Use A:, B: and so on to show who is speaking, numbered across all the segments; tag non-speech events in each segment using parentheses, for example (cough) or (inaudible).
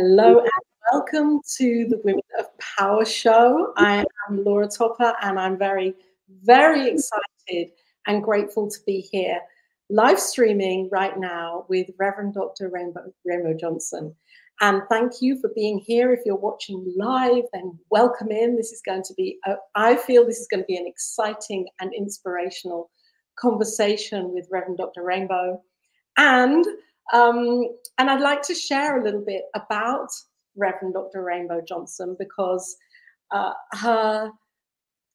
A: Hello and welcome to the Women of Power show. I am Laura Topper and I'm very, very excited and grateful to be here live streaming right now with Reverend Dr. Rainbow, Rainbow Johnson. And thank you for being here. If you're watching live, then welcome in. This is going to be, a, I feel this is going to be an exciting and inspirational conversation with Reverend Dr. Rainbow. And um, and I'd like to share a little bit about Reverend Dr. Rainbow Johnson because uh, her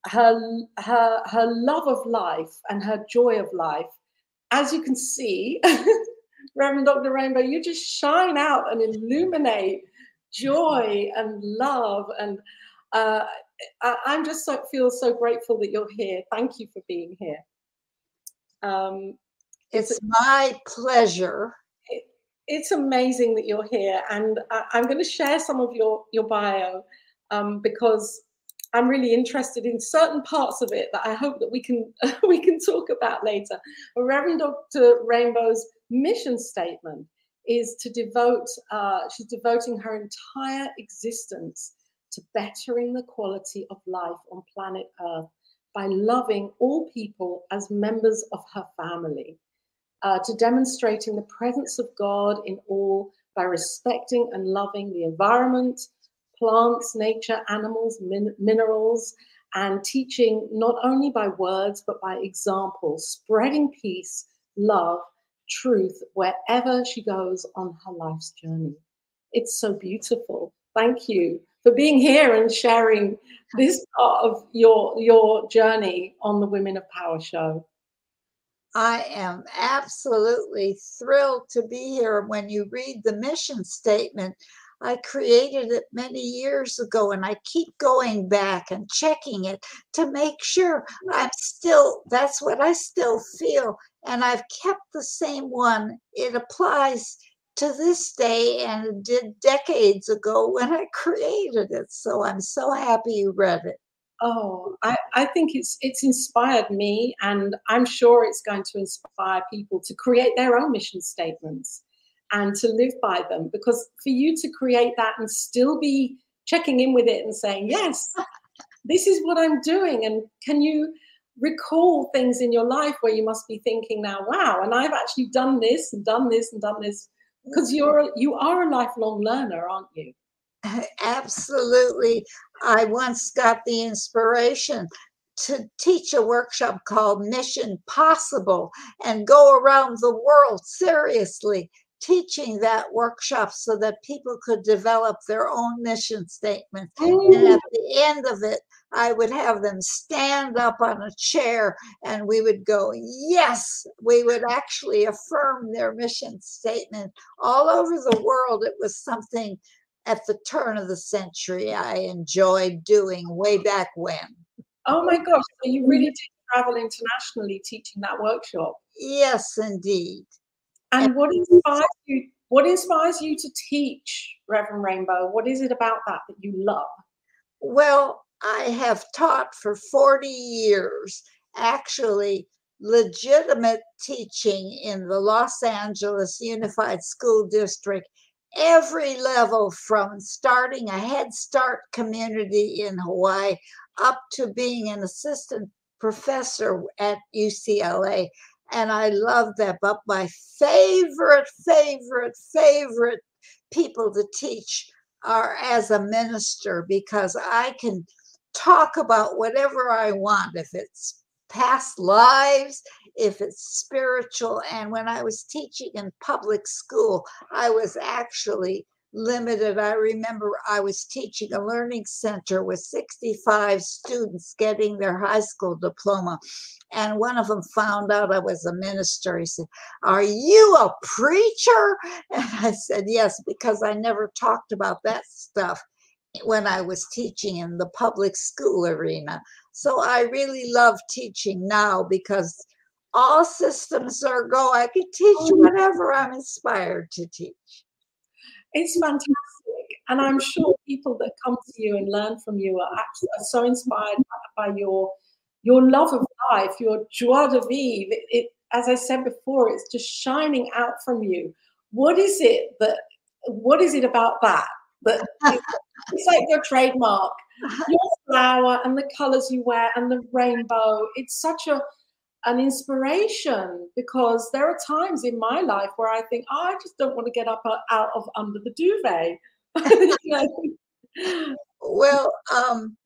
A: her her her love of life and her joy of life, as you can see, (laughs) Reverend Dr. Rainbow, you just shine out and illuminate joy and love and. Uh, I, am just so feel so grateful that you're here. Thank you for being here.
B: Um, it's, it's my pleasure
A: it's amazing that you're here, and I, am going to share some of your your bio um, because I'm really interested in certain parts of it that I hope that we can (laughs) we can talk about later. Reverend Dr. Rainbow's mission statement is to devote. Uh, she's devoting her entire existence to bettering the quality of life on planet Earth by loving all people as members of her family uh, to demonstrating the presence of God in all by respecting and loving the environment, plants, nature, animals, min- minerals, and teaching not only by words but by example, spreading peace, love, truth wherever she goes on her life's journey. It's so beautiful. Thank you for being here and sharing this part of your your journey on the Women of Power show.
B: I am absolutely thrilled to be here. When you read the mission statement, I created it many years ago and I keep going back and checking it to make sure I'm still, that's what I still feel. And I've kept the same one. It applies to this day and it did decades ago when I (laughs) created it. So I'm so happy you read it.
A: Oh, I, I think it's it's inspired me, and I'm sure it's going to inspire people to create their own mission statements and to live by them. Because for you to create that and still be checking in with it and saying, yes, this is what I'm doing, and can you recall things in your life where you must be thinking now, wow, and I've actually done this and done this and done this because you're you are a lifelong learner, aren't you? (laughs)
B: Absolutely. I once got the inspiration to teach a workshop called Mission Possible and go around the world seriously teaching that workshop so that people could develop their own mission statement. And at the end of it, I would have them stand up on a chair and we would go, Yes, we would actually affirm their mission statement all over the world. It was something at the turn of the century I enjoyed doing way back when.
A: Oh my gosh, so you really did travel internationally teaching that workshop?
B: Yes, indeed.
A: And, and what inspires you what inspires you to teach Reverend Rainbow? What is it about that that you love?
B: Well, I have taught for 40 years, actually legitimate teaching in the Los Angeles Unified School District every level from starting a Head Start community in Hawaii up to being an assistant professor at UCLA. And I love that. But my favorite, favorite, favorite people to teach are as a minister because I can talk about whatever I want. If it's past lives, if it's spiritual. And when I was teaching in public school, I was actually limited. I remember I was teaching a learning center with 65 students getting their high school diploma. And one of them found out I was a minister. He said, Are you a preacher? (laughs) And I said, Yes, because I never talked about that stuff when I was teaching in the public school arena. So I really love teaching now because all systems are go. I can teach oh. whatever I'm inspired to teach.
A: It's fantastic. And I'm sure people that come to you and learn from you are, actually, are so inspired by, by your your love of life, your joie de vivre. It, it, as I said before, it's just shining out from you. What is it that what is it about that that it's like your trademark (laughs) your flower and the colors you wear and the rainbow it's such a an inspiration because there are times in my life where I think oh, I just don't want to get up uh, out of under the duvet. (laughs)
B: well, um,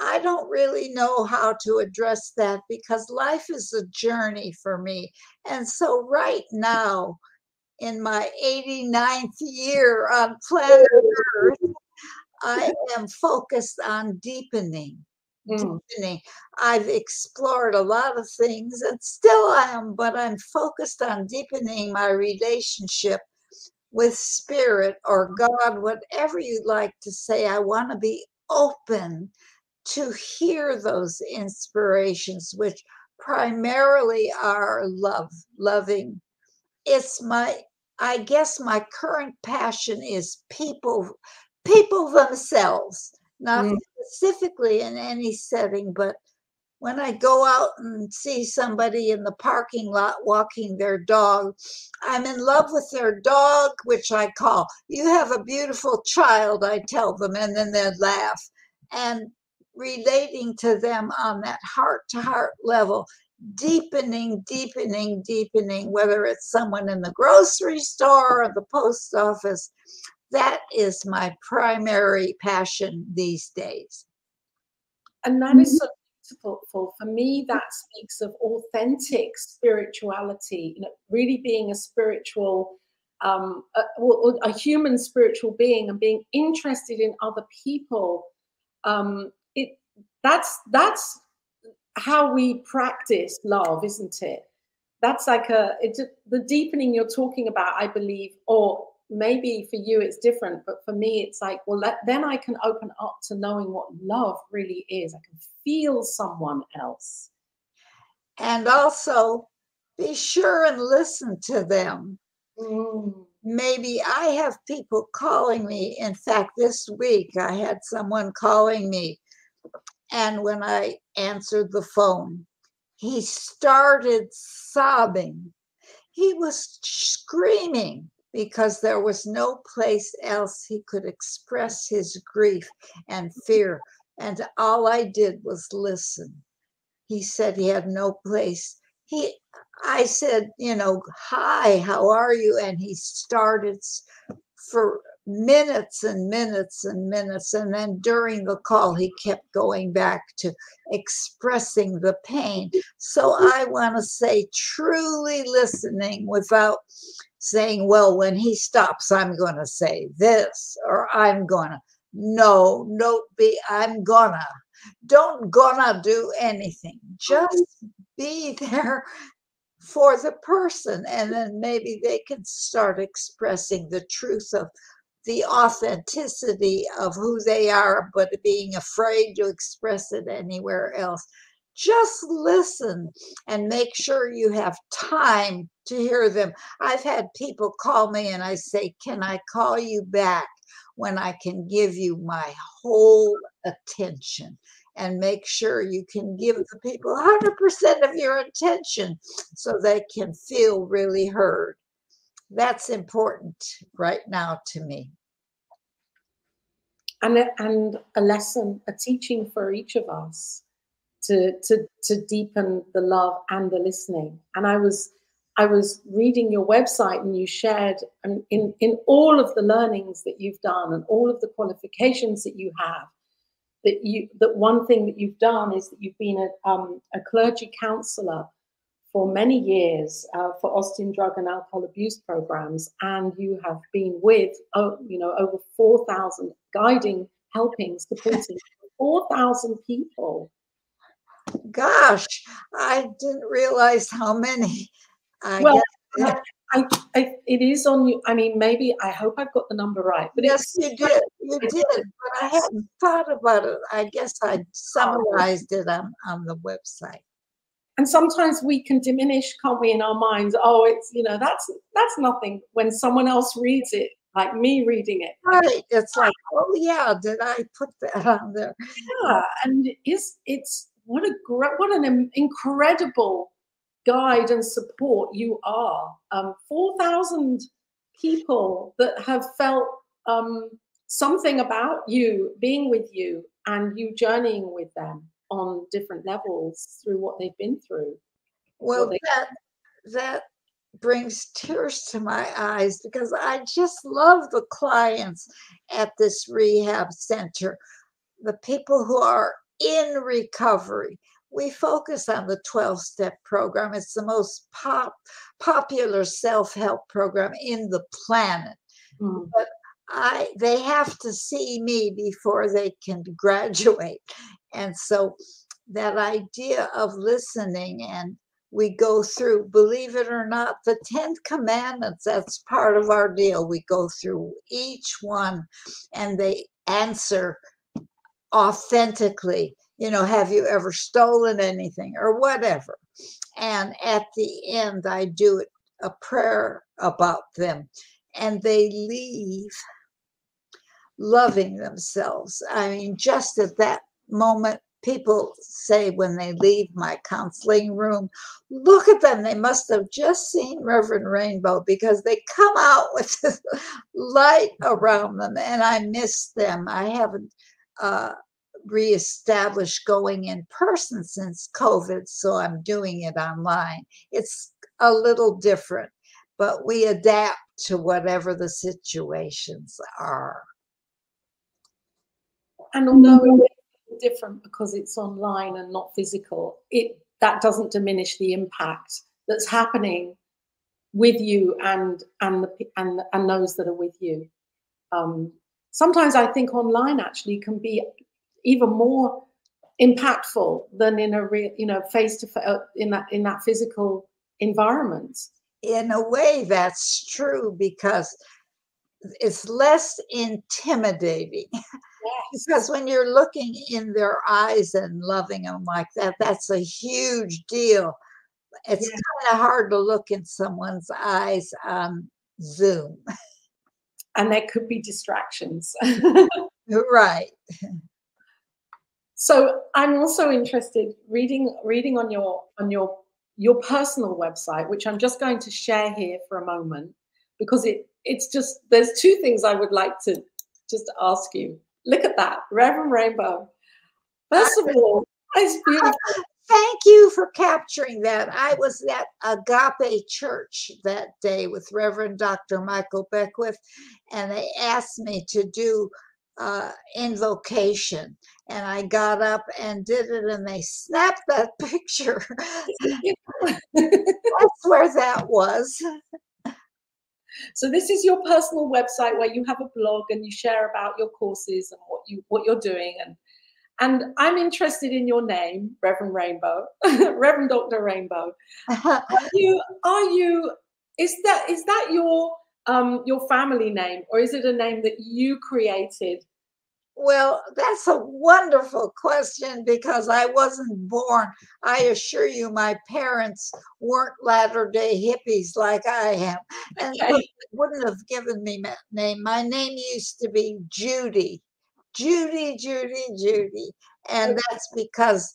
B: I don't really know how to address that because life is a journey for me. And so, right now, in my 89th year on planet Earth, I am focused on deepening. Mm. Deepening. I've explored a lot of things and still I am, but I'm focused on deepening my relationship with spirit or God, whatever you'd like to say. I want to be open to hear those inspirations, which primarily are love, loving. It's my, I guess my current passion is people, people themselves, not mm. specifically in any setting, but when I go out and see somebody in the parking lot walking their dog, I'm in love with their dog, which I call, you have a beautiful child, I tell them, and then they laugh. And relating to them on that heart to heart level, deepening, deepening, deepening, whether it's someone in the grocery store or the post office. That is my primary passion these days.
A: And that is so beautiful. For me, that speaks of authentic spirituality, you know, really being a spiritual um, a, a, human spiritual being and being interested in other people um, that's that's how we practice love isn't it that's like a it's a, the deepening you're talking about i believe or maybe for you it's different but for me it's like well let, then i can open up to knowing what love really is. I can feel someone else.
B: And also be sure and listen to them. Mm. maybe i have people calling me. In fact this week i had someone calling me and when I answered the phone, he started sobbing. He was screaming because there was no place else he could express his grief and fear. And all I did was listen. He said he had no place. He, I said, you know, hi, how are you? And he started for minutes and minutes and minutes. And then during the call, he kept going back to expressing the pain. So I want to say, truly listening without saying, well, when he stops, I'm going to say this, or I'm going to. No, don't be, I'm gonna. Don't gonna do anything. Just be there for the person and then maybe they can start expressing the truth of the authenticity of who they are, but being afraid to express it anywhere else. Just listen and make sure you have time to hear them. I've had people call me and I say, Can I call you back when I can give you my whole attention? And make sure you can give the people 100% of your attention so they can feel really heard that's important right now to me.
A: And a, and a lesson, a teaching for each of us to, to, to deepen the love and the listening. And I was I was reading your website and you shared um, in, in all of the learnings that you've done and all of the qualifications that you have, that you that one thing that you've done is that you've been a, um, a clergy counselor for many years uh, for Austin drug and alcohol abuse programs, and you have been with, oh, you know, over 4,000 guiding, helping, supporting 4,000 people.
B: Gosh, I didn't realize how many.
A: I well, I, I, I, it is on you. I mean, maybe I hope I've got the number right.
B: But yes, you did. You did. But I hadn't thought about it. I guess I summarized it on, on the website
A: and sometimes we can diminish can't we in our minds oh it's you know that's that's nothing when someone else reads it like me reading it
B: right it's like oh yeah did i put that on there
A: yeah and it's it's what a great what an incredible guide and support you are um 4000 people that have felt um, something about you being with you and you journeying with them on different levels through what they've been through.
B: Well, they- that that brings tears to my eyes because I just love the clients at this rehab center, the people who are in recovery. We focus on the 12 step program. It's the most pop, popular self help program in the planet. Mm. But I, they have to see me before they can (laughs) graduate. And so that idea of listening and we go through, believe it or not, the 10 commandments, that's part of our deal. We go through each one and they answer authentically, you know, have you ever stolen anything or whatever. And at the end, I do a prayer about them and they leave loving themselves. I mean, just at that moment, people say when they leave my counseling room, look at them. They must have just seen Reverend Rainbow because they come out with (laughs) this light around them, and I miss them. I haven't uh, reestablished going in person since COVID, so I'm doing it online. It's a little different, but we adapt to whatever the situations are.
A: And although different because it's online and not physical, it that doesn't diminish the impact that's happening with you and and the and and those that are with you. Um, sometimes I think online actually can be even more impactful than in a real, you know, face to face uh, in that in that physical environment.
B: In a way, that's true because it's less intimidating. (laughs) Yes. because when you're looking in their eyes and loving them like that, that's a huge deal. It's yeah. kind of hard to look in someone's eyes on Zoom. (laughs)
A: And there could be distractions. (laughs)
B: right.
A: So I'm also interested reading reading on your on your your personal website, which I'm just going to share here for a moment because it it's just there's two things I would like to just ask you. Look at that, Reverend Rainbow. First of all, it's beautiful.
B: Thank you for capturing that. I was at Agape Church that day with Reverend Dr. Michael Beckwith, and they asked me to do uh, invocation. And I got up and did it, and they snapped that (laughs) picture. That's where that was.
A: So this is your personal website where you have a blog and you share about your courses and what you what you're doing and and I'm interested in your name, Reverend Rainbow, (laughs) Reverend Dr. Rainbow. (laughs) are you are you is that is that your um your family name or is it a name that you created
B: well, that's a wonderful question because I wasn't born. I assure you, my parents weren't latter day hippies like I am, and okay. wouldn't have given me my name. My name used to be Judy, Judy, Judy, Judy, and that's because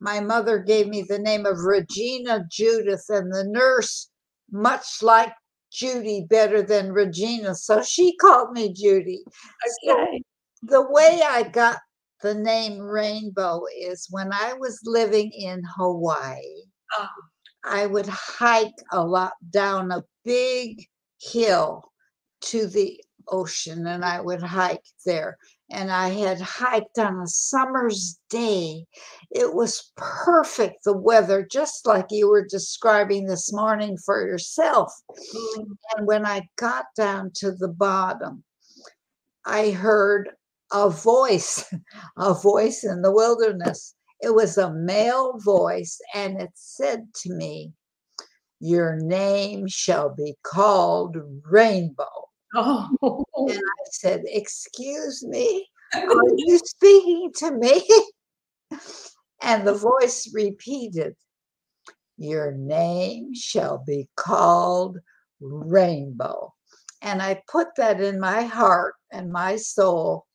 B: my mother gave me the name of Regina Judith, and the nurse, much liked Judy better than Regina, so she called me Judy.
A: Okay. So
B: the way I got the name Rainbow is when I was living in Hawaii, oh. I would hike a lot down a big hill to the ocean and I would hike there. And I had hiked on a summer's day. It was perfect, the weather, just like you were describing this morning for yourself. Mm. And when I got down to the bottom, I heard a voice, (laughs) a voice in the wilderness. It was a male voice, and it said to me, Your name shall be called Rainbow.
A: Oh.
B: And I said, Excuse me, (laughs) are you speaking to me? And the voice repeated, Your name shall be called Rainbow. And I put that in my heart and my soul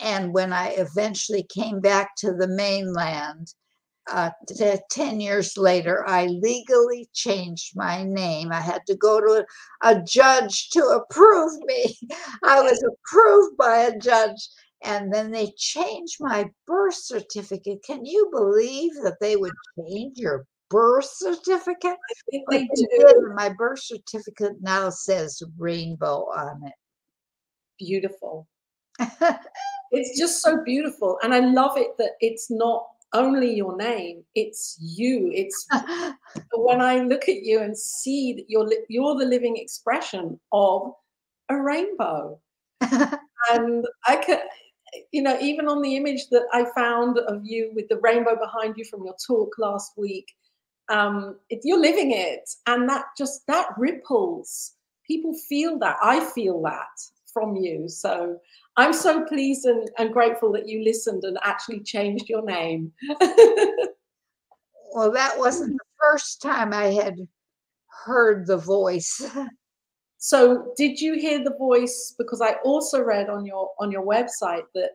B: and when I eventually came back to the mainland, uh, t- 10 years later, I legally changed my name. I had to go to a, judge to approve me. (laughs) I was approved by a judge, and then they changed my birth certificate. Can you believe that they would change your birth certificate?
A: I think they
B: they did, My birth certificate now says rainbow on it. Beautiful. (laughs)
A: It's just so beautiful. And I love it that it's not only your name, it's you. It's (laughs) when I look at you and see that you're you're the living expression of a rainbow. (laughs) And I could, you know, even on the image that I found of you with the rainbow behind you from your talk last week, um, it, you're living it, and that just that ripples. People feel that. I feel that from you. So I'm so pleased and, and grateful that you listened and actually changed your name. (laughs)
B: well, that wasn't the first time I had heard the voice. (laughs)
A: so did you hear the voice? Because I also read on your on your website that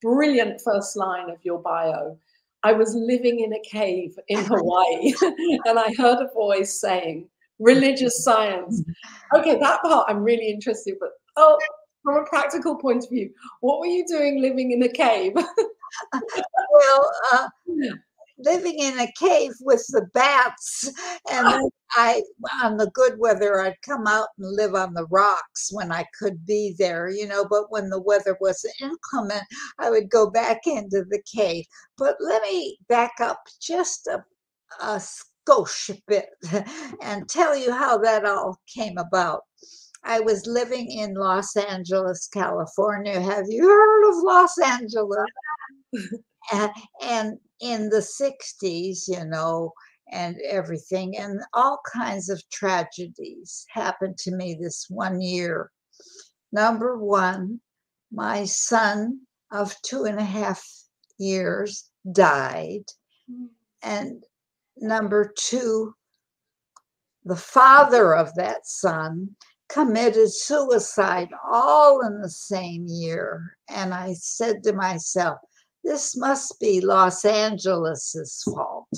A: brilliant first line of your bio. I was living in a cave in Hawaii (laughs) and I heard a voice saying religious science. Okay, that part I'm really interested, but oh, from a practical point of view, what were you doing living in a cave? (laughs)
B: well, uh, living in a cave with the bats, and (laughs) I, on the good weather, I'd come out and live on the rocks when I could be there, you know. But when the weather was inclement, I would go back into the cave. But let me back up just a, a skosh bit (laughs) and tell you how that all came about. I was living in Los Angeles, California. Have you heard of Los Angeles? (laughs) and, and in the 60s, you know, and everything, and all kinds of tragedies happened to me this one year. Number one, my son of two and a half years died. And number two, the father of that son committed suicide all in the same year. And I said to myself, this must be Los Angeles's fault.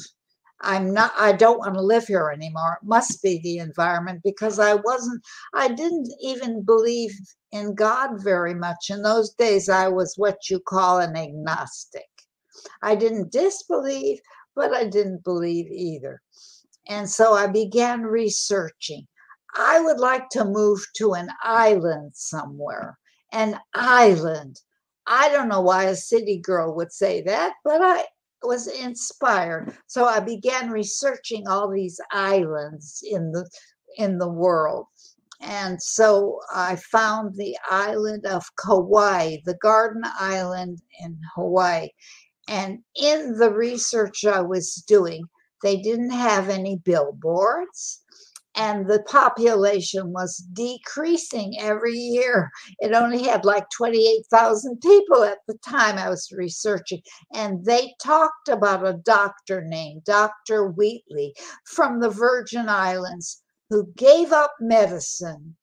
B: I'm not, I don't want to live here anymore. It must be the environment because I wasn't, I didn't even believe in God very much. In those days, I was what you call an agnostic. I didn't disbelieve, but I didn't believe either. And so I began researching. I would like to move to an island somewhere, an island. I don't know why a city girl would say that, but I was inspired. So I began researching all these islands in the in the world. And so I found the island of Kauai, the Garden Island in Hawaii. And in the research I was doing, they didn't have any billboards and the population was decreasing every year. It only had like 28,000 people at the time I was researching. And they talked about a doctor named Dr. Wheatley from the Virgin Islands who gave up medicine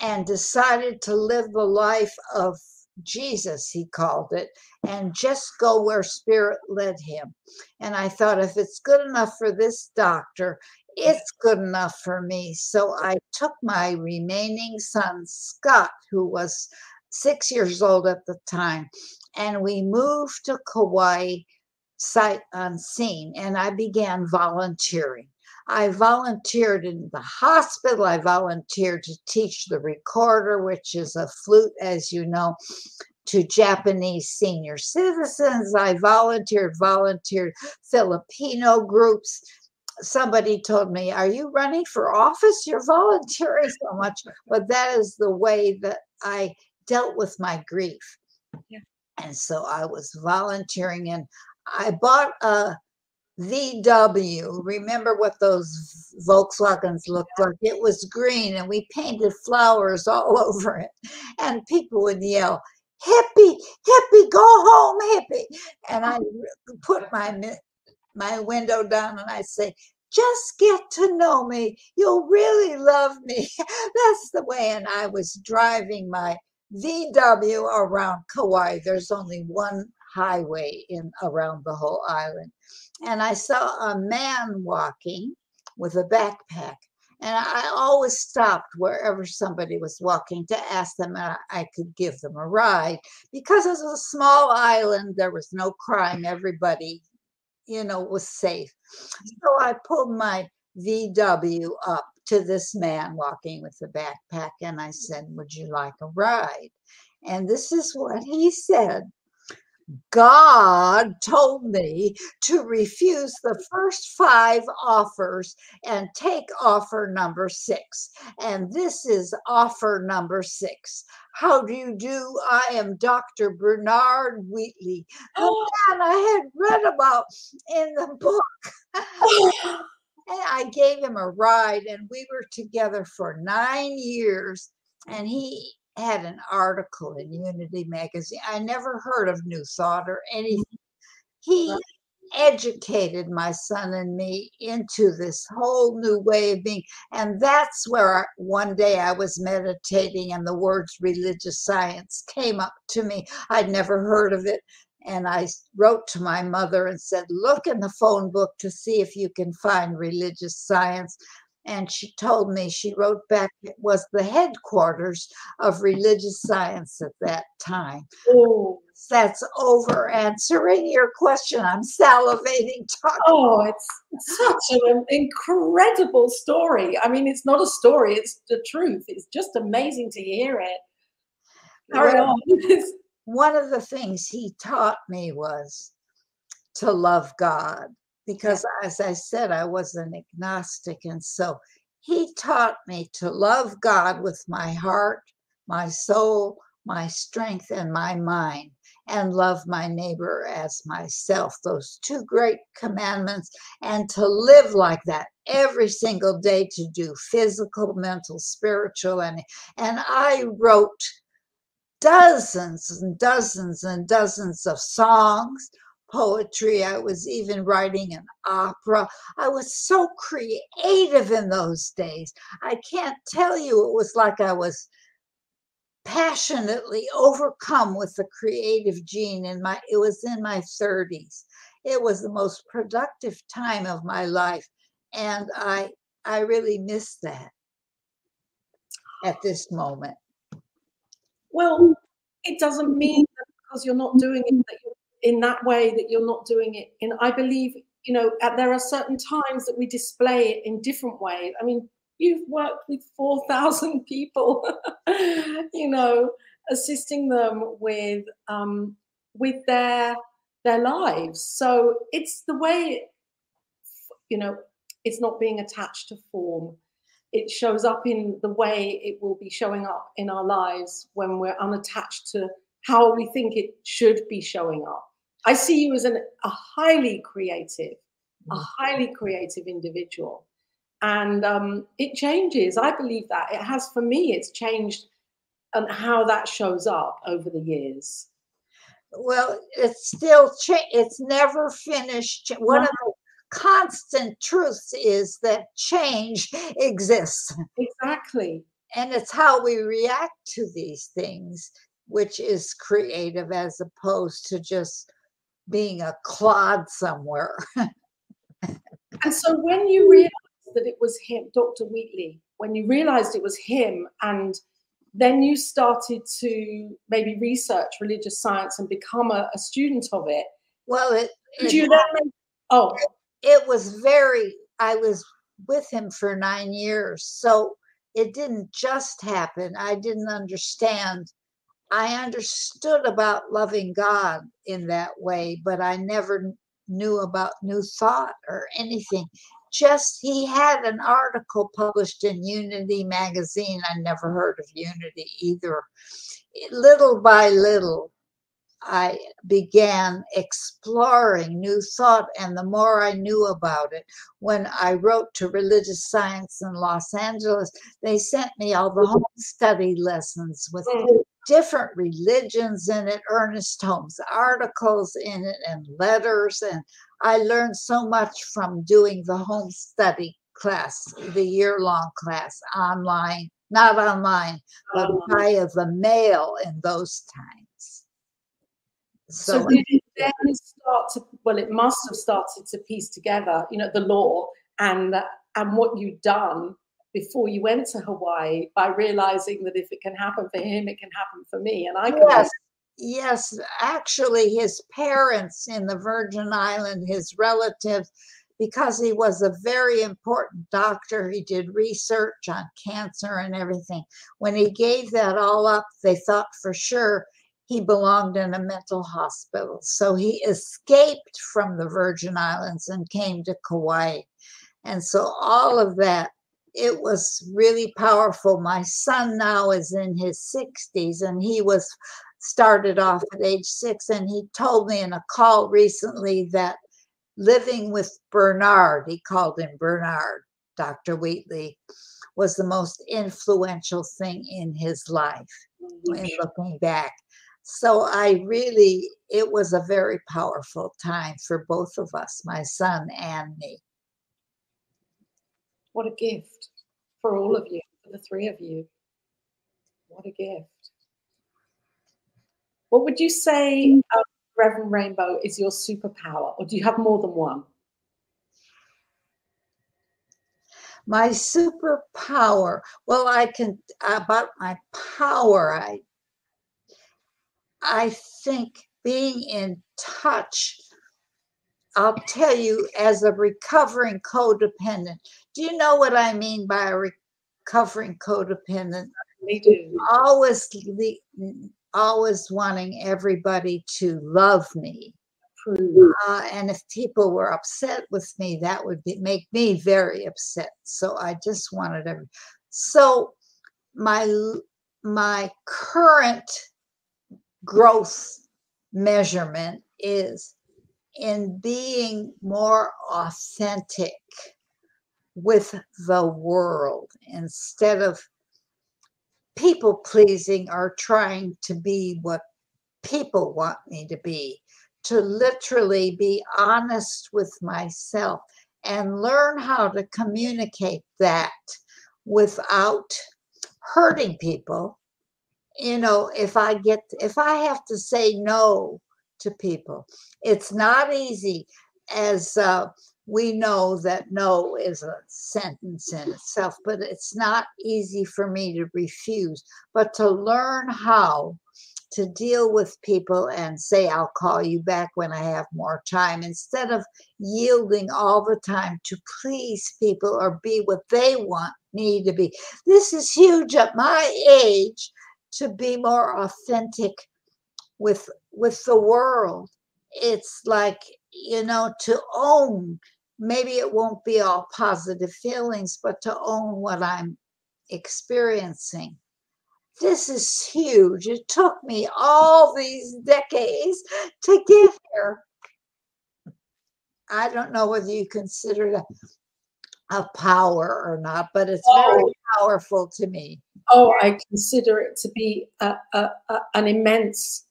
B: and decided to live the life of Jesus, he called it, and just go where spirit led him. And I thought, if it's good enough for this doctor, it's good enough for me. So I took my remaining son, Scott, who was six years old at the time, and we moved to Kauai sight unseen, and I began volunteering. I volunteered in the hospital. I volunteered to teach the recorder, which is a flute, as you know, to Japanese senior citizens. I volunteered, volunteered Filipino groups somebody told me, Are you running for office? You're volunteering so much. But that is the way that I dealt with my grief.
A: Yeah.
B: And so I was volunteering and I bought a VW. Remember what those Volkswagens looked like? It was green and we painted flowers all (laughs) over it. And people would yell, hippie, hippie, go home, hippie. And I (laughs) put my my window down and I say, just get to know me. You'll really love me. (laughs) That's the way. And I was driving my VW around Kauai. There's only one highway in around the whole island. And I saw a man walking with a backpack. And I always stopped wherever somebody was walking to ask them if I could give them a ride. Because it was a small island, there was no crime. Everybody, you know, was safe. So I pulled my VW up to this man walking with a backpack and I said, Would you like a ride? And this is what he said. God told me to refuse the first five offers and take offer number six. And this is offer number six. How do you do? I am Dr. Bernard Wheatley, the oh. man I had read about in the book. (sighs) And I gave him a ride, and we were together for nine years. And he had an article in Unity magazine. I never heard of New Thought or anything. Mm-hmm. He educated my son and me into this whole new way of being. And that's where I, one day I was meditating and the words religious science came up to me. I'd never heard of it. And I wrote to my mother and said, Look in the phone book to see if you can find religious science. And she told me, she wrote back, it was the headquarters of religious science at that time. Oh. That's over answering your question. I'm salivating (laughs) talking.
A: Oh, it's such an incredible story. I mean, it's not a story, it's the truth. It's just amazing to hear it. Carry well, on. (laughs)
B: one of the things he taught me was to love God because as I said, I was an agnostic. And so he taught me to love God with my heart, my soul, my strength, and my mind, and love my neighbor as myself. Those two great commandments, and to live like that every single day to do physical, mental, spiritual, and and I wrote dozens and dozens and dozens of songs, poetry. I was even writing an opera. I was so creative in those days. I can't tell you, it was like I was passionately overcome with the creative gene in my it was in my 30s it was the most productive time of my life and i i really miss that at this moment
A: well, it doesn't mean that because you're not doing it that in that way that you're not doing it And I believe you know there are certain times that we display it in different ways. I mean, you've worked with four thousand (laughs) people, you know, assisting them with um, with their their lives. So it's the way, you know, it's not being attached to form it shows up in the way it will be showing up in our lives when we're unattached to how we think it should be showing up. I see you as an, a highly creative, a mm. highly creative individual. And um, it changes. I believe that. It has, for me, it's changed and how that shows up over the years.
B: Well, it's still, cha- it's never finished. One no. of the constant truth is that change (laughs) exists.
A: Exactly.
B: And it's how we react to these things, which is creative as opposed to just being a clod somewhere.
A: and so when you hmm. realized that it was him, Dr. Wheatley, when you realized it was him and then you started to maybe research religious science and become a, a student of it.
B: Well, it,
A: it you then oh
B: it was very, I was with him for nine years. So it didn't just happen. I didn't understand. I understood about loving God in that way, but I never knew about New Thought or anything. Just he had an article published in Unity magazine. I never heard of Unity either. Little by little, I began exploring new thought, and the more I knew about it, when I wrote to Religious Science in Los Angeles, they sent me all the home study lessons with mm. Different religions in it, Ernest Holmes articles in it, and letters. And I learned so much from doing the home study class, the year long class online, not online, but um, via the mail in those times.
A: So, so did, it, then start to well, it must have started to piece together, you know, the law and and what you'd done before you went to Hawaii by realizing that if it can happen for him, it can happen for me, and I can.
B: Yes. Yes, actually, his parents in the Virgin Island, his relatives, because he was a very important doctor. He did research on cancer and everything. When he gave that all up, they thought for sure he belonged in a mental hospital. So he escaped from the Virgin Islands and came to Kauai. And so all of that, it was really powerful. My son now is in his 60s and he was started off at age six. And he told me in a call recently that living with Bernard, he called him Bernard, Dr. Wheatley, was the most influential thing in his life when mm-hmm. looking back. So I really, it was a very powerful time for both of us, my son and me.
A: What a gift for all of you, for the three of you. What a gift. What would you say um, Reverend Rainbow is your superpower, or do you have more than one?
B: My superpower. Well, I can about my power. I I think being in touch. I'll tell you, as a recovering codependent, do you know what I mean by a recovering codependent?
A: Me do.
B: Always always wanting everybody to love me. Uh, and if people were upset with me, that would be, make me very upset. So I just wanted every. So my my current growth measurement is in being more authentic with the world instead of people pleasing or trying to be what people want me to be, to literally be honest with myself and learn how to communicate that without hurting people. You know, if I get, if I have to say no to people, it's not easy as uh, we know that no is a sentence in itself, but it's not easy for me to refuse. But to learn how to deal with people and say, I'll call you back when I have more time, instead of yielding all the time to please people or be what they want me to be. This is huge at my age to be more authentic with with the world it's like you know to own maybe it won't be all positive feelings, but to own what I'm experiencing. This is huge. It took me all these decades to get here. I don't know whether you consider it a, a power or not, but it's oh. very powerful to me.
A: Oh, I consider it to be a, a, an immense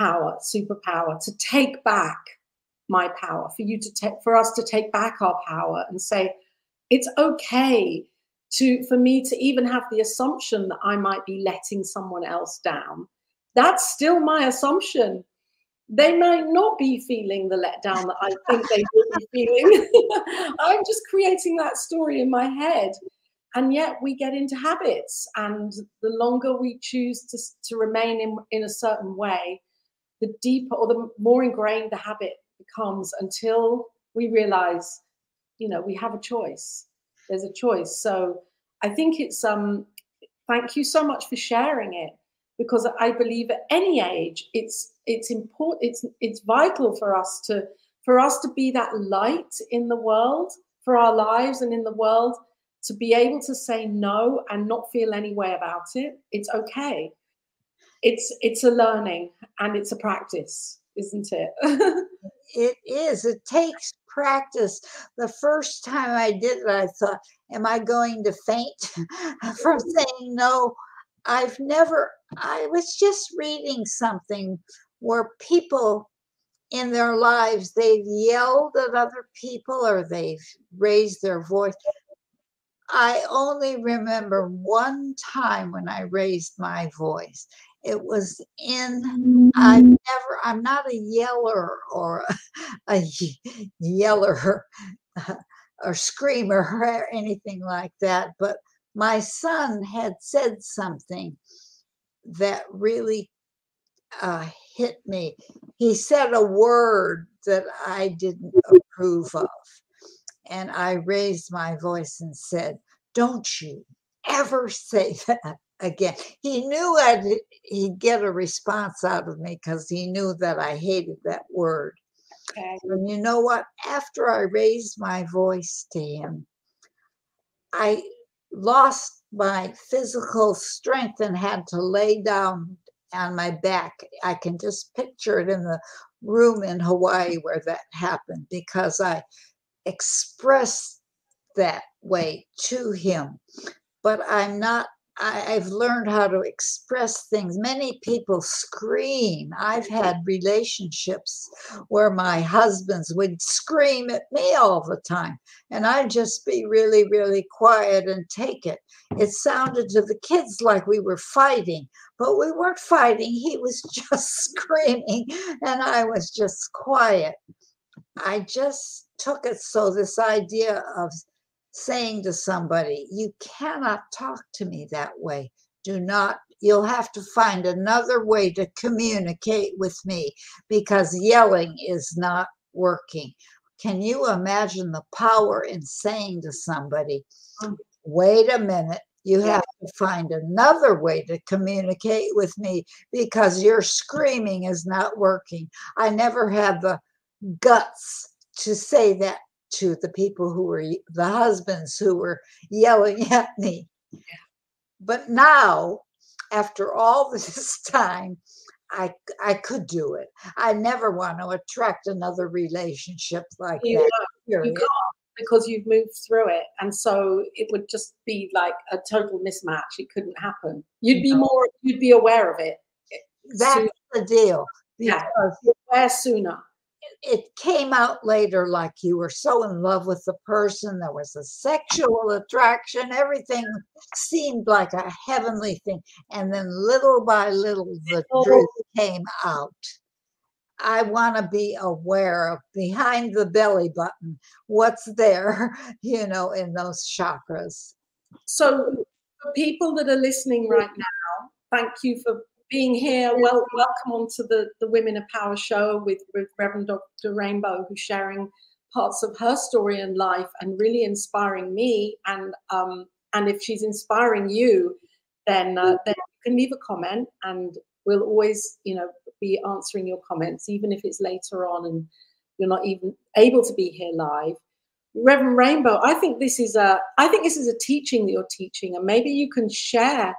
A: power, superpower, to take back my power, for you to take, for us to take back our power and say, it's okay to, for me to even have the assumption that I might be letting someone else down. That's still my assumption. They might not be feeling the letdown that I think they will be (laughs) feeling. (laughs) I'm just creating that story in my head. And yet we get into habits. And the longer we choose to, to remain in, in a certain way, the deeper or the more ingrained the habit becomes until we realize, you know, we have a choice. There's a choice. So I think it's um thank you so much for sharing it because I believe at any age it's it's important it's it's vital for us to for us to be that light in the world for our lives and in the world to be able to say no and not feel any way about it it's okay it's it's a learning and it's a practice isn't it (laughs)
B: it is. It takes practice. The first time I did it, I thought, Am I going to faint (laughs) from saying no? I've never, I was just reading something where people in their lives, they've yelled at other people or they've raised their voice. I only remember one time when I raised my voice. It was in, I've never, I'm not a yeller or a, (laughs) a yeller (laughs) or screamer or anything like that, but my son had said something that really uh, hit me. He said a word that I didn't approve of. And I raised my voice and said, Don't you ever (laughs) say that again. He knew I'd, he'd get a response out of me because he knew that I hated that word. Okay. And you know what? After I raised my voice to him, I lost my physical strength and had to lay down on my back. I can just picture it in the room in Hawaii where that happened because I expressed that way to him. But I'm not I, have learned how to express things. Many people scream. I've had relationships where my husbands would scream at me all the time, and I'd just be really, really quiet and take it. It sounded to the kids like we were fighting, but we weren't fighting. He was (laughs) just screaming, and I was just quiet. I just took it so this idea of saying to somebody, You cannot talk to me that way. Do not, you'll have to find another way to communicate with me because yelling is not working. Can you imagine the power in saying to somebody, mm. Wait a minute, you have to find another way to communicate with me because your screaming is not working. I never had the guts to say that to the people who were the husbands who were yelling (laughs) at me. But now, after all (laughs) this time, I I could do it. I never want to attract another relationship like you that.
A: you can't because you've moved through it, and so it would just be like a total mismatch. It couldn't happen. You'd be more. You'd be aware of it.
B: Eh, That's sooner. the deal.
A: Yeah, aware sooner
B: it came out later like you were so in love with the person there was a sexual attraction everything seemed like a heavenly thing. And then little by little the oh. truth came out. I want to be aware of behind the belly button what's there (laughs) you know in those chakras.
A: So for people that are listening right now thank you for being here. Well, welcome on to the, the Women of Power show with, with Reverend Dr. Rainbow, who's sharing parts of her story and life and really inspiring me. And um, and if she's inspiring you, then uh, then you can leave a comment, and we'll always, you know, be answering your comments, even if it's later on and you're not even able to be here live. Reverend Rainbow, I think this is a I think this is a teaching that you're teaching, and maybe you can share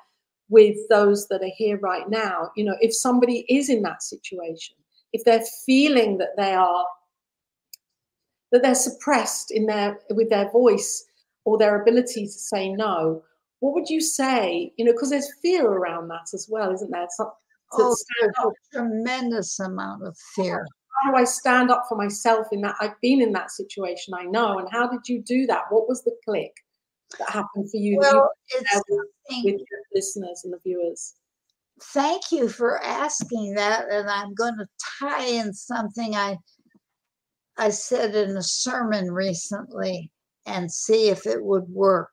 A: with those that are here right now. You know, if somebody is in that situation, if they're feeling that they are that they're suppressed in their with their voice or their ability to say no, what would you say? You know, because there's fear around that as well, isn't there?
B: So, oh, tremendous amount of fear.
A: How do I stand up for myself in that? I've been in that situation, I know. And how did you do that? What was the click? That happened for you
B: well,
A: you with your listeners and the viewers?
B: Thank you for asking that, and I'm going to tie in something I I said in a sermon recently and see if it would work.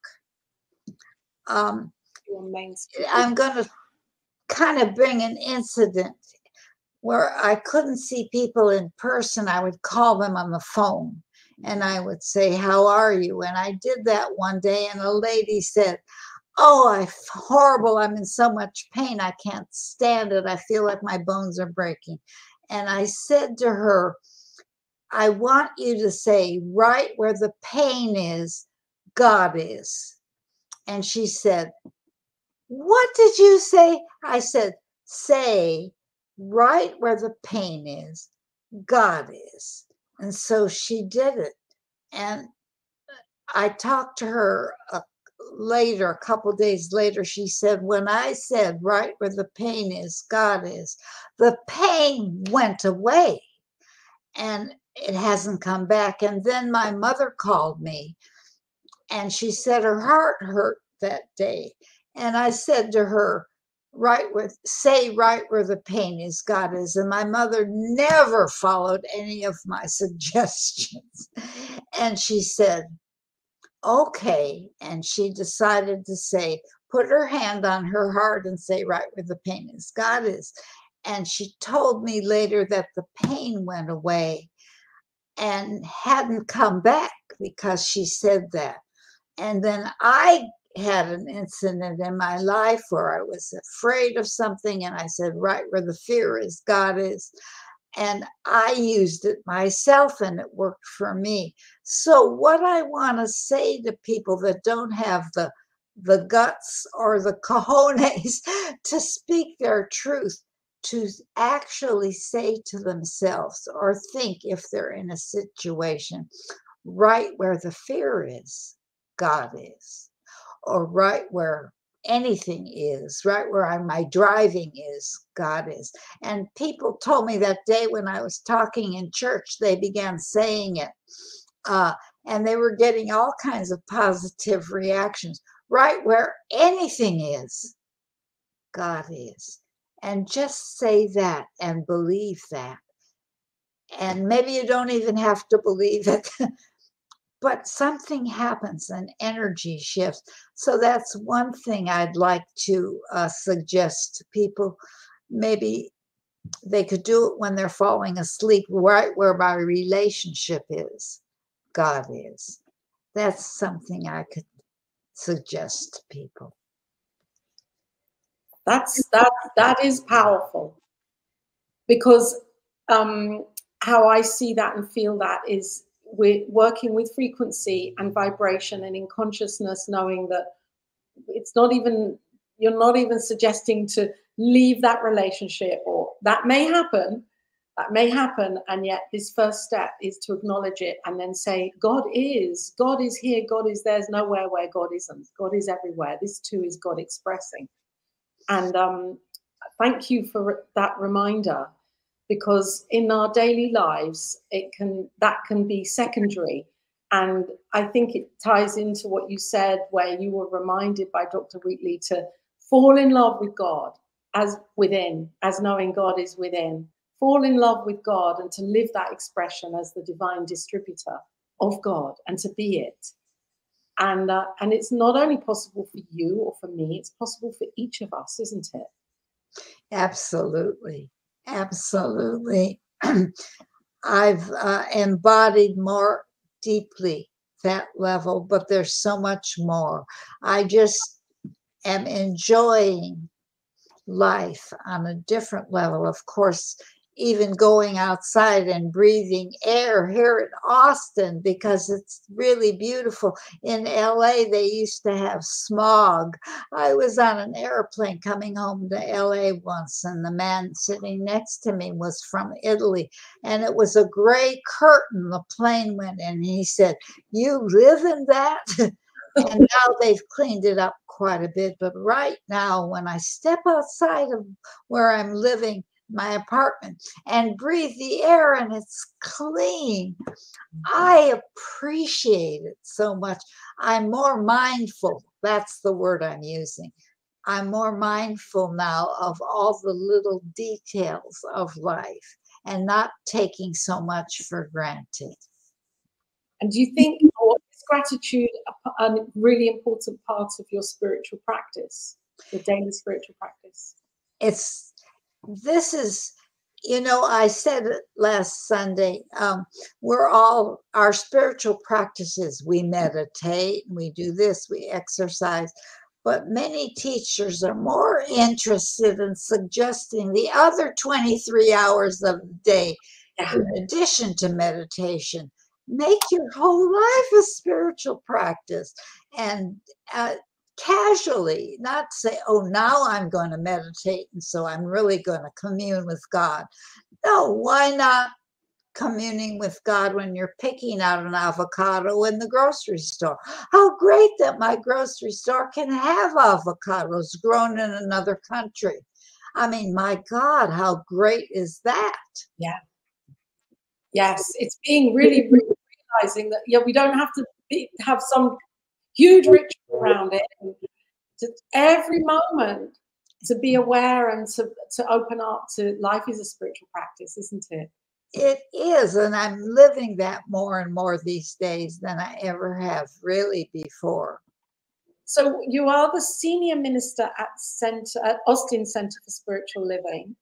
B: Um, I'm going to kind of bring an incident where I couldn't see people in person. I would call them on the phone and I would say, How are you? And I did that one day, and a lady said, Oh, I'm horrible. I'm in so much pain. I can't stand it. I feel like my bones are breaking. And I said to her, I want you to say, right where the pain is, God is. And she said, What did you say? I said, Say, right where the pain is, God is. And so she did it. And I talked to her a, later, a couple days later. She said, When I said, right where the pain is, God is, the pain went away and it hasn't come back. And then my mother called me And she said her heart hurt that day. And I said to her, right where say right where the pain is god is and my mother never followed any of my (laughs) suggestions. And she said okay and she decided to say put her hand on her heart and say right where the pain is god is. And she told me later that the pain went away and hadn't come back because she said that. And then i had an incident in my life where I was afraid of something, and I said, Right where the fear is, God is. And I used it myself, and it worked for me. So, what I want to say to people that don't have the the guts or the (laughs) cojones to speak their truth, to actually say to themselves or think if they're in a situation, right where the fear is, God is or right where anything is, right where I, my driving is, God is. And people told me that day when I was talking in church, they began saying it. Uh, and they were getting all kinds of positive reactions. Right where anything is, God is. And just say that and believe that. And maybe you don't even have to believe it, (laughs) but something happens, an energy shifts. So that's one thing I'd like to uh, suggest to people. Maybe they could do it when they're falling asleep, right where my relationship is, God is. That's something I could suggest to people.
A: That's that that is powerful because um, how I see that and feel that is we're working with frequency and vibration and in consciousness knowing that it's not even you're not even suggesting to leave that relationship or that may happen that may happen and yet this first step is to acknowledge it and then say god is god is here god is there's nowhere where god isn't god is everywhere this too is god expressing. And um, thank you for that reminder because in our daily lives it can that can be secondary. And i think it ties into what you said where you were reminded by dr wheatley to fall in love with god as within as knowing god is within. Fall in love with god and to live that expression as the divine distributor of god and to be it. And uh, and it's not only possible for you or for me it's possible for each of us isn't it?
B: Absolutely Absolutely. (clears throat) I've uh, embodied more deeply that level, but there's so much more. I just am enjoying life on a different level. Of course, even going outside and breathing air here in Austin because it's really beautiful. In LA, they used to have smog. I was on an airplane coming home to LA once, and the man sitting next to me was from Italy, and it was a gray curtain. The plane went in, and he said, You live in that? (laughs) and now they've cleaned it up quite a bit. But right now, when I step outside of where I'm living, my apartment and breathe the air and it's clean. Mm-hmm. I appreciate it so much. I'm more mindful. That's the word I'm using. I'm more mindful now of all the little details of life and not taking so much for granted.
A: And do you think oh, is gratitude a, a really important part of your spiritual practice, your daily spiritual practice?
B: It's this is you know i said last sunday um, we're all our spiritual practices we meditate we do this we exercise but many teachers are more interested in suggesting the other 23 hours of the day in addition to meditation. Make your whole life a spiritual practice and uh, casually, not say, oh, now I'm going to meditate. And so I'm really going to commune with God. No, why not communing with God when you're picking out an avocado in the grocery store? How great that my grocery store can have avocados grown in another country. I mean, my God, how great is that?
A: Yeah. Yes, it's being really, really realizing that yeah, we don't have to be, have some huge ritual around it. To every moment to be aware and to, to open up to life is a spiritual practice, isn't it?
B: It is, and I'm living that more and more these days than I ever have really before.
A: So you are the senior minister at Center at Austin Center for Spiritual Living,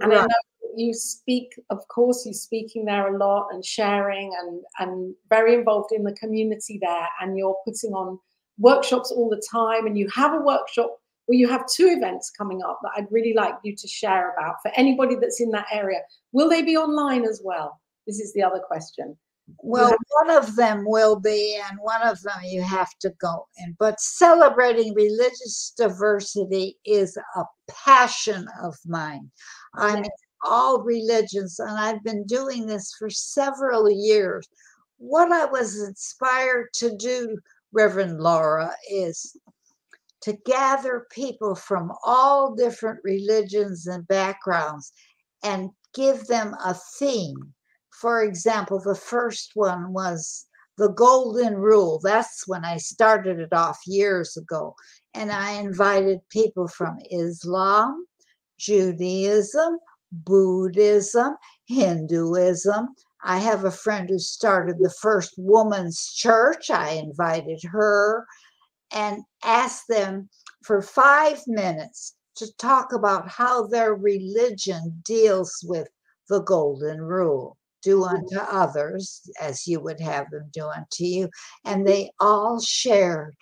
A: and right. I know you speak. Of course, you're speaking there a lot and sharing, and and very involved in the community there. And you're putting on workshops all the time, and you have a workshop well, you have two events coming up that I'd really like you to share about for anybody that's in that area. Will they be online as well? This is the other question.
B: Well, one of them will be, and one of them you have to go in. But celebrating religious diversity is a passion of mine. I mean, all religions, and I've been doing this for several years. What I was inspired to do, Reverend Laura, is to gather people from all different religions and backgrounds and give them a theme. For example, the first one was the Golden Rule. That's when I started it off years ago. And I invited people from Islam, Judaism, Buddhism, Hinduism. I have a friend who started the first woman's church. I invited her and asked them for five minutes to talk about how their religion deals with the golden rule do unto others as you would have them do unto you. And they all shared.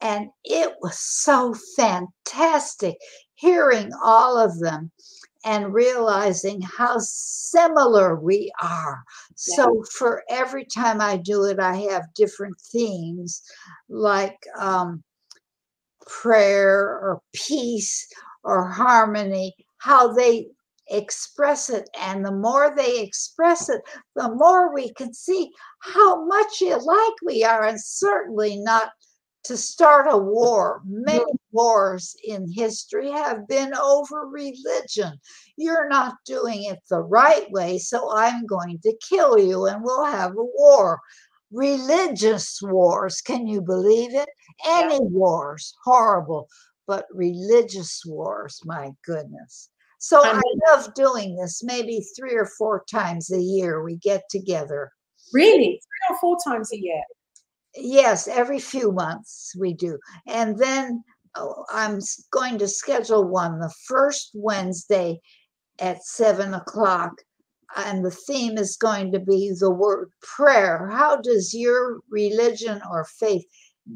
B: And it was so fantastic hearing all of them and realizing how similar we are. Yeah. So for every time I do it, I have different themes like um, prayer or peace or harmony, how they express it. And the more they express it, the more we can see how much alike we are, and certainly not to start a war. Many wars in history have been over religion. You're not doing it the right way, so I'm going to kill you and we'll have a war. Religious wars, can you believe it? Any yeah. wars, horrible, but religious wars, my goodness. So I, I love doing this. Maybe three or four times a year we get together.
A: Really? Three or four times a year?
B: Yes, every few months we do. And then oh, I'm going to schedule one the first Wednesday at seven o'clock. And the theme is going to be the word prayer. How does your religion or faith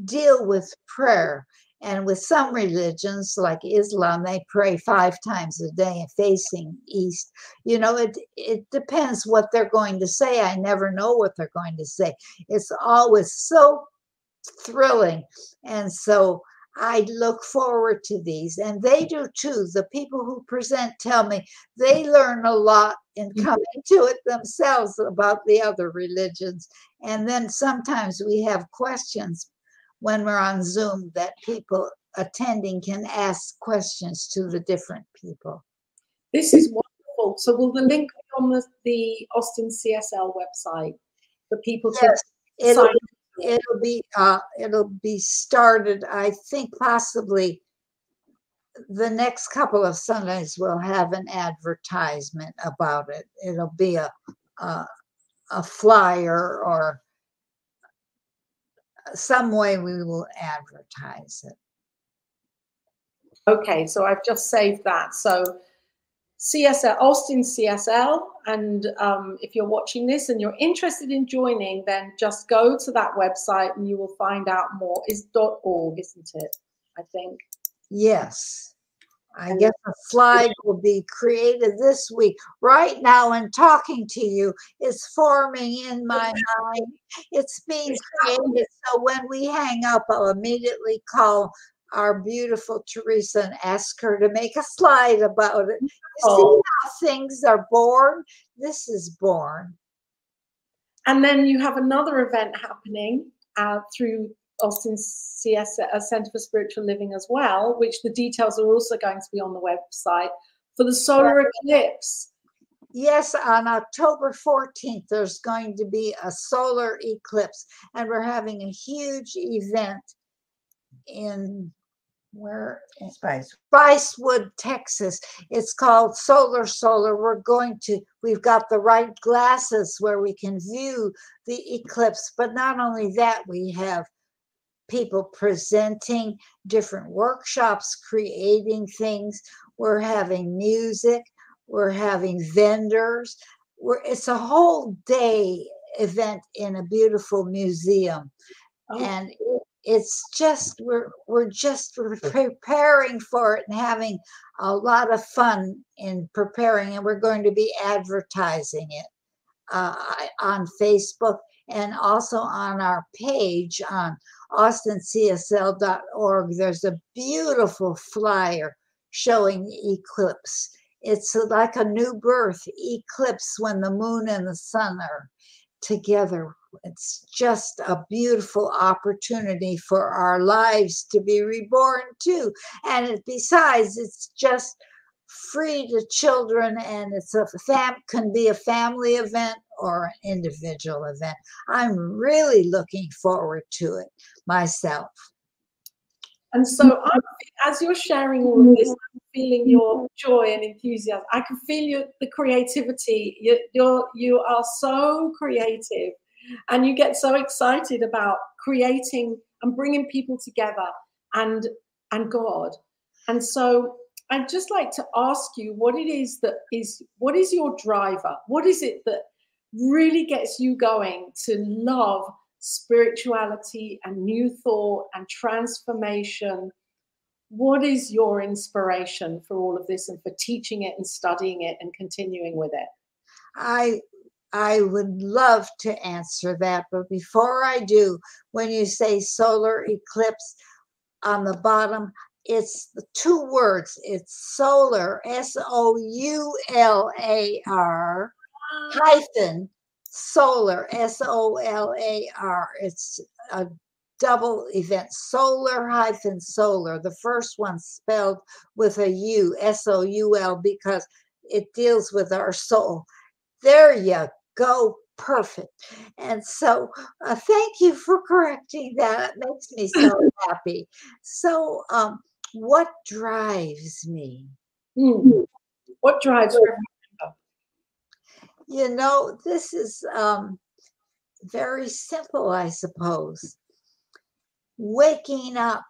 B: deal with prayer? And with some religions, like Islam, they pray five times a day facing east. You know, it, it depends what they're going to say. I never know what they're going to say. It's always so thrilling. And so I look forward to these, and they do too. The people who present tell me they learn a lot in mm-hmm. coming to it themselves about the other religions. And then sometimes we have questions when we're on Zoom that people attending can ask questions to the different people.
A: This is wonderful. So will the link be on the, the Austin CSL website for people
B: yes, to it'll, be, it'll be uh, it'll be started. I think possibly the next couple of Sundays we'll have an advertisement about it. It'll be a a, a flyer or some way we will advertise it.
A: Okay, so I've just saved that. So CSL, Austin CSL, and um, if you're watching this and you're interested in joining, then just go to that website and you will find out more. Is .org, isn't it? I think.
B: Yes. I guess a slide will be created this week. Right now, in talking to you, it's forming in my mind. It's being created. So when we hang up, I'll immediately call our beautiful Teresa and ask her to make a slide about it. You oh. see how things are born? This is born.
A: And then you have another event happening uh, through Austin CS uh, Center for Spiritual Living as well, which the details are also going to be on the website for the solar eclipse.
B: Yes, on October 14th, there's going to be a solar eclipse, and we're having a huge event in where in Spice Spicewood, Texas. It's called Soular Solar. We're going to, we've got the right glasses where we can view the eclipse. But not only that, we have people presenting different workshops, creating things. We're having music. We're having vendors. We're, it's a whole day event in a beautiful museum. Oh. And it's just we're we're just preparing for it and having a lot of fun in preparing and we're going to be advertising it uh, on facebook and also on our page on austincsl.org there's a beautiful flyer showing eclipse. It's like a new birth eclipse when the moon and the sun are together. It's just a beautiful opportunity for our lives to be reborn too. And besides, it's just free to children and it's a fam can be a family event or an individual event. I'm really looking forward to it myself.
A: And so, mm-hmm. I'm, as you're sharing all of this, mm-hmm. I'm feeling your joy and enthusiasm. I can feel your, the creativity. You, you're you are so creative, and you get so excited about creating and bringing people together and and God. And so I'd just like to ask you what it is that is what is your driver? What is it that really gets you going to love spirituality and new thought and transformation? What is your inspiration for all of this and for teaching it and studying it and continuing with it?
B: I I would love to answer that. But before I do, when you say solar eclipse on the bottom, it's the two words. It's solar, S O U L A R, hyphen solar, S O L A R. It's a double event, solar hyphen solar. The first one spelled with a U, S O U L, because it deals with our soul. There you go perfect. And so, uh, thank you for correcting that. It makes me so (laughs) happy. So, um, what drives me?
A: Mm. What drives you?
B: You know, this is um, very simple, I suppose. Waking up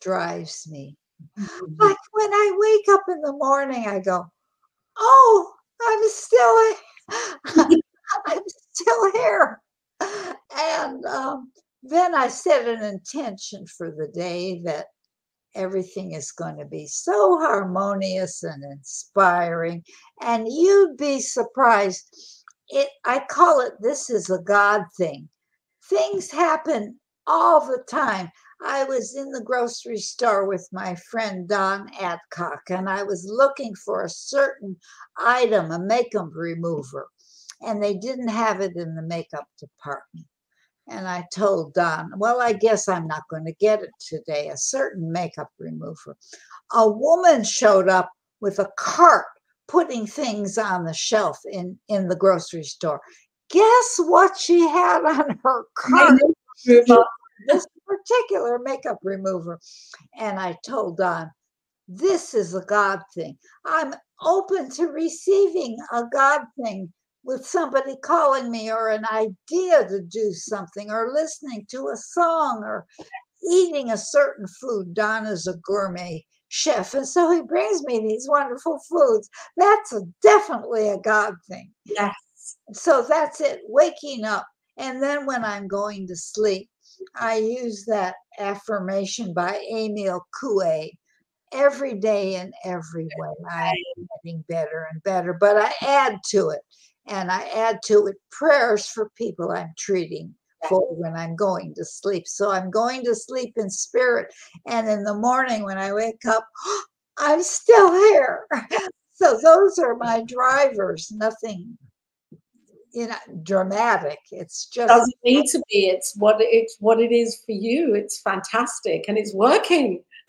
B: drives me. Mm-hmm. Like when I wake up in the morning, I go, Oh, I'm still (laughs) I'm still here. And um, then I set an intention for the day that everything is going to be so harmonious and inspiring. And you'd be surprised. It I call it this is a God thing. Things happen all the time. I was in the grocery store with my friend Don Adcock, and I was looking for a certain item, a makeup remover, and they didn't have it in the makeup department. And I told Don, well, I guess I'm not going to get it today, a certain makeup remover. A woman showed up with a cart putting things on the shelf in, in the grocery store. Guess what she had on her cart? (laughs) this particular makeup remover. And I told Don, this is a God thing. I'm open to receiving a God thing with somebody calling me or an idea to do something or listening to a song or eating a certain food. Don is a gourmet chef. And so he brings me these wonderful foods. That's a, definitely a God thing.
A: Yes.
B: So that's it, waking up. And then when I'm going to sleep, I use that affirmation by Emil Coué every day in every way. I'm getting better and better, but I add to it. And I add to it prayers for people I'm treating for when I'm going to sleep. So I'm going to sleep in spirit. And in the morning when I wake up, (gasps) I'm still here. (laughs) So those are my drivers, nothing you know dramatic it's just
A: doesn't need to be it's what it's what it is for you it's fantastic and it's working (laughs) (laughs)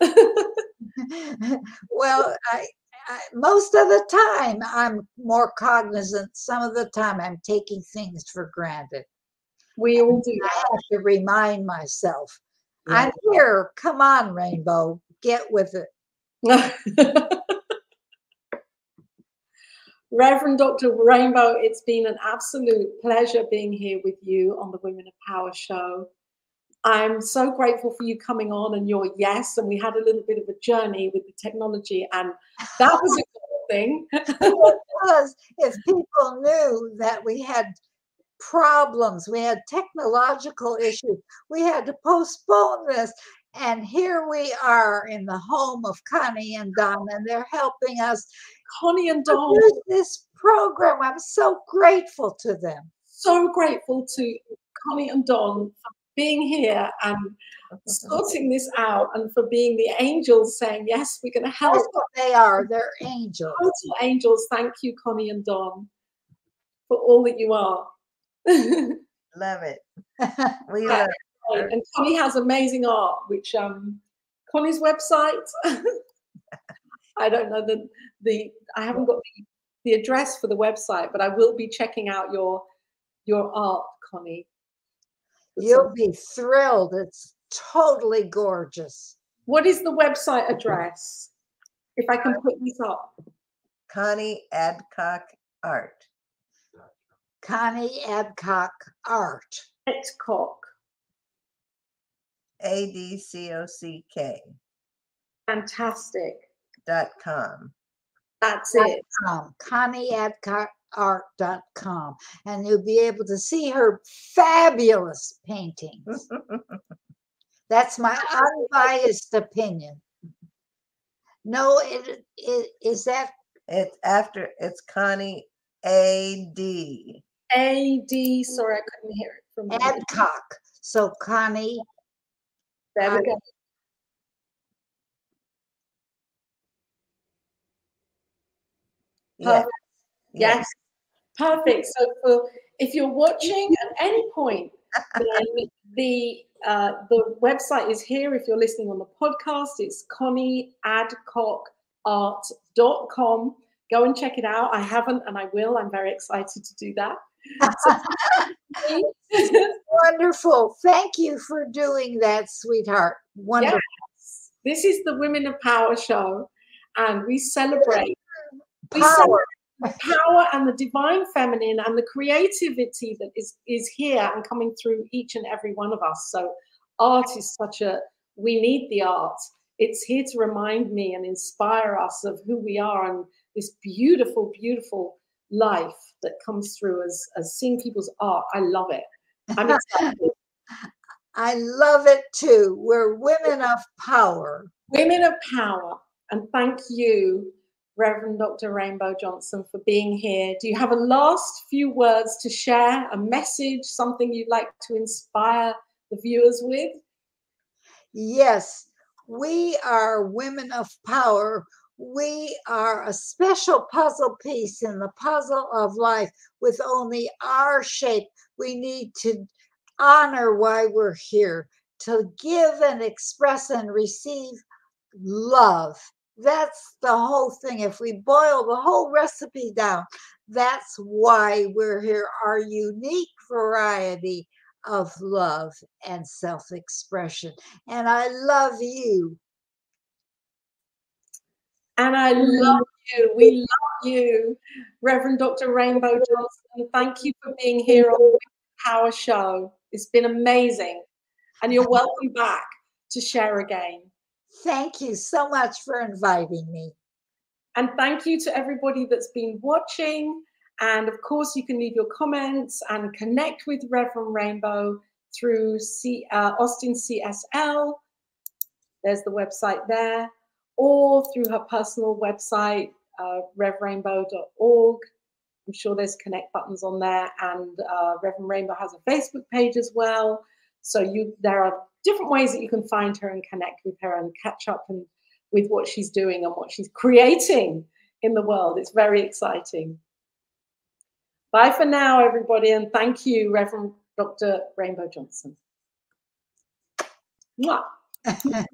B: well I, I, most of the time i'm more cognizant some of the time i'm taking things for granted
A: we all do
B: i have to remind myself I'm here. Come on, Rainbow. Get with it. (laughs)
A: Reverend Dr. Rainbow, it's been an absolute pleasure being here with you on the Women of Power show. I'm so grateful for you coming on and your yes. And we had a little bit of a journey with the technology, and that was a good thing. (laughs)
B: because if people knew that we had problems, we had technological issues, we had to postpone this. And here we are in the home of Connie and Don, and they're helping us
A: Connie and Don.
B: This program, I'm so grateful to them.
A: So grateful to Connie and Don for being here and sorting this out and for being the angels saying, Yes, we're going to help. That's
B: what they are. They're angels.
A: Total angels. Thank you, Connie and Don, for all that you are. (laughs)
C: love it. (laughs) We love
A: it. And Connie has amazing art, which um Connie's website. (laughs) I don't know the the I haven't got the, the address for the website, but I will be checking out your your art, Connie.
B: You'll be thrilled. It's totally gorgeous.
A: What is the website address? If I can put this up.
C: Connie Adcock Art.
B: Connie Adcock Art.
A: Adcock.
C: A D C O C K.
A: Fantastic.
C: Dot com.
A: That's it.
B: Com. Connie Adcock art.com and you'll be able to see her fabulous paintings. (laughs) That's my unbiased opinion. No, it, it is that
C: it's after it's Connie A D.
A: A D. Sorry, I couldn't hear it
B: from Adcock. So Connie.
A: There we go. Yes. yes. Perfect. So for, if you're watching at any point, then the uh, the website is here. If you're listening on the podcast, it's connieadcockart.com. Go and check it out. I haven't and I will. I'm very excited to do that. (laughs)
B: Wonderful. Thank you for doing that, sweetheart. Wonderful. Yes.
A: This is the Women of Power show, and we celebrate.
B: Power. We celebrate
A: the power and the divine feminine and the creativity that is is here and coming through each and every one of us. So art is such a we need the art. It's here to remind me and inspire us of who we are and this beautiful beautiful life that comes through as as seeing people's art. I love it. I'm (laughs) excited.
B: I love it too. We're women of power.
A: Women of power. And thank you Reverend Dr. Rainbow Johnson, for being here. Do you have a last few words to share, a message, something you'd like to inspire the viewers with?
B: Yes, we are women of power. We are a special puzzle piece in the puzzle of life with only our shape. We need to honor why we're here, to give and express and receive love that's the whole thing. If we boil the whole recipe down, that's why we're here. Our unique variety of love and self expression. And I love you.
A: And I love you. We love you, Reverend Dr. Rainbow Johnson. Thank you for being here on the Power Show. It's been amazing. And you're welcome back to share again.
B: Thank you so much for inviting me.
A: And thank you to everybody that's been watching. And of course, you can leave your comments and connect with Reverend Rainbow through C, uh, Austin CSL. There's the website there, or through her personal website, uh, revrainbow.org. I'm sure there's connect buttons on there, and uh, Reverend Rainbow has a Facebook page as well. So you, there are different ways that you can find her and connect with her and catch up and with what she's doing and what she's creating in the world. It's very exciting. Bye for now, everybody, and thank you, Reverend Dr. Rainbow Johnson. Mwah. (laughs)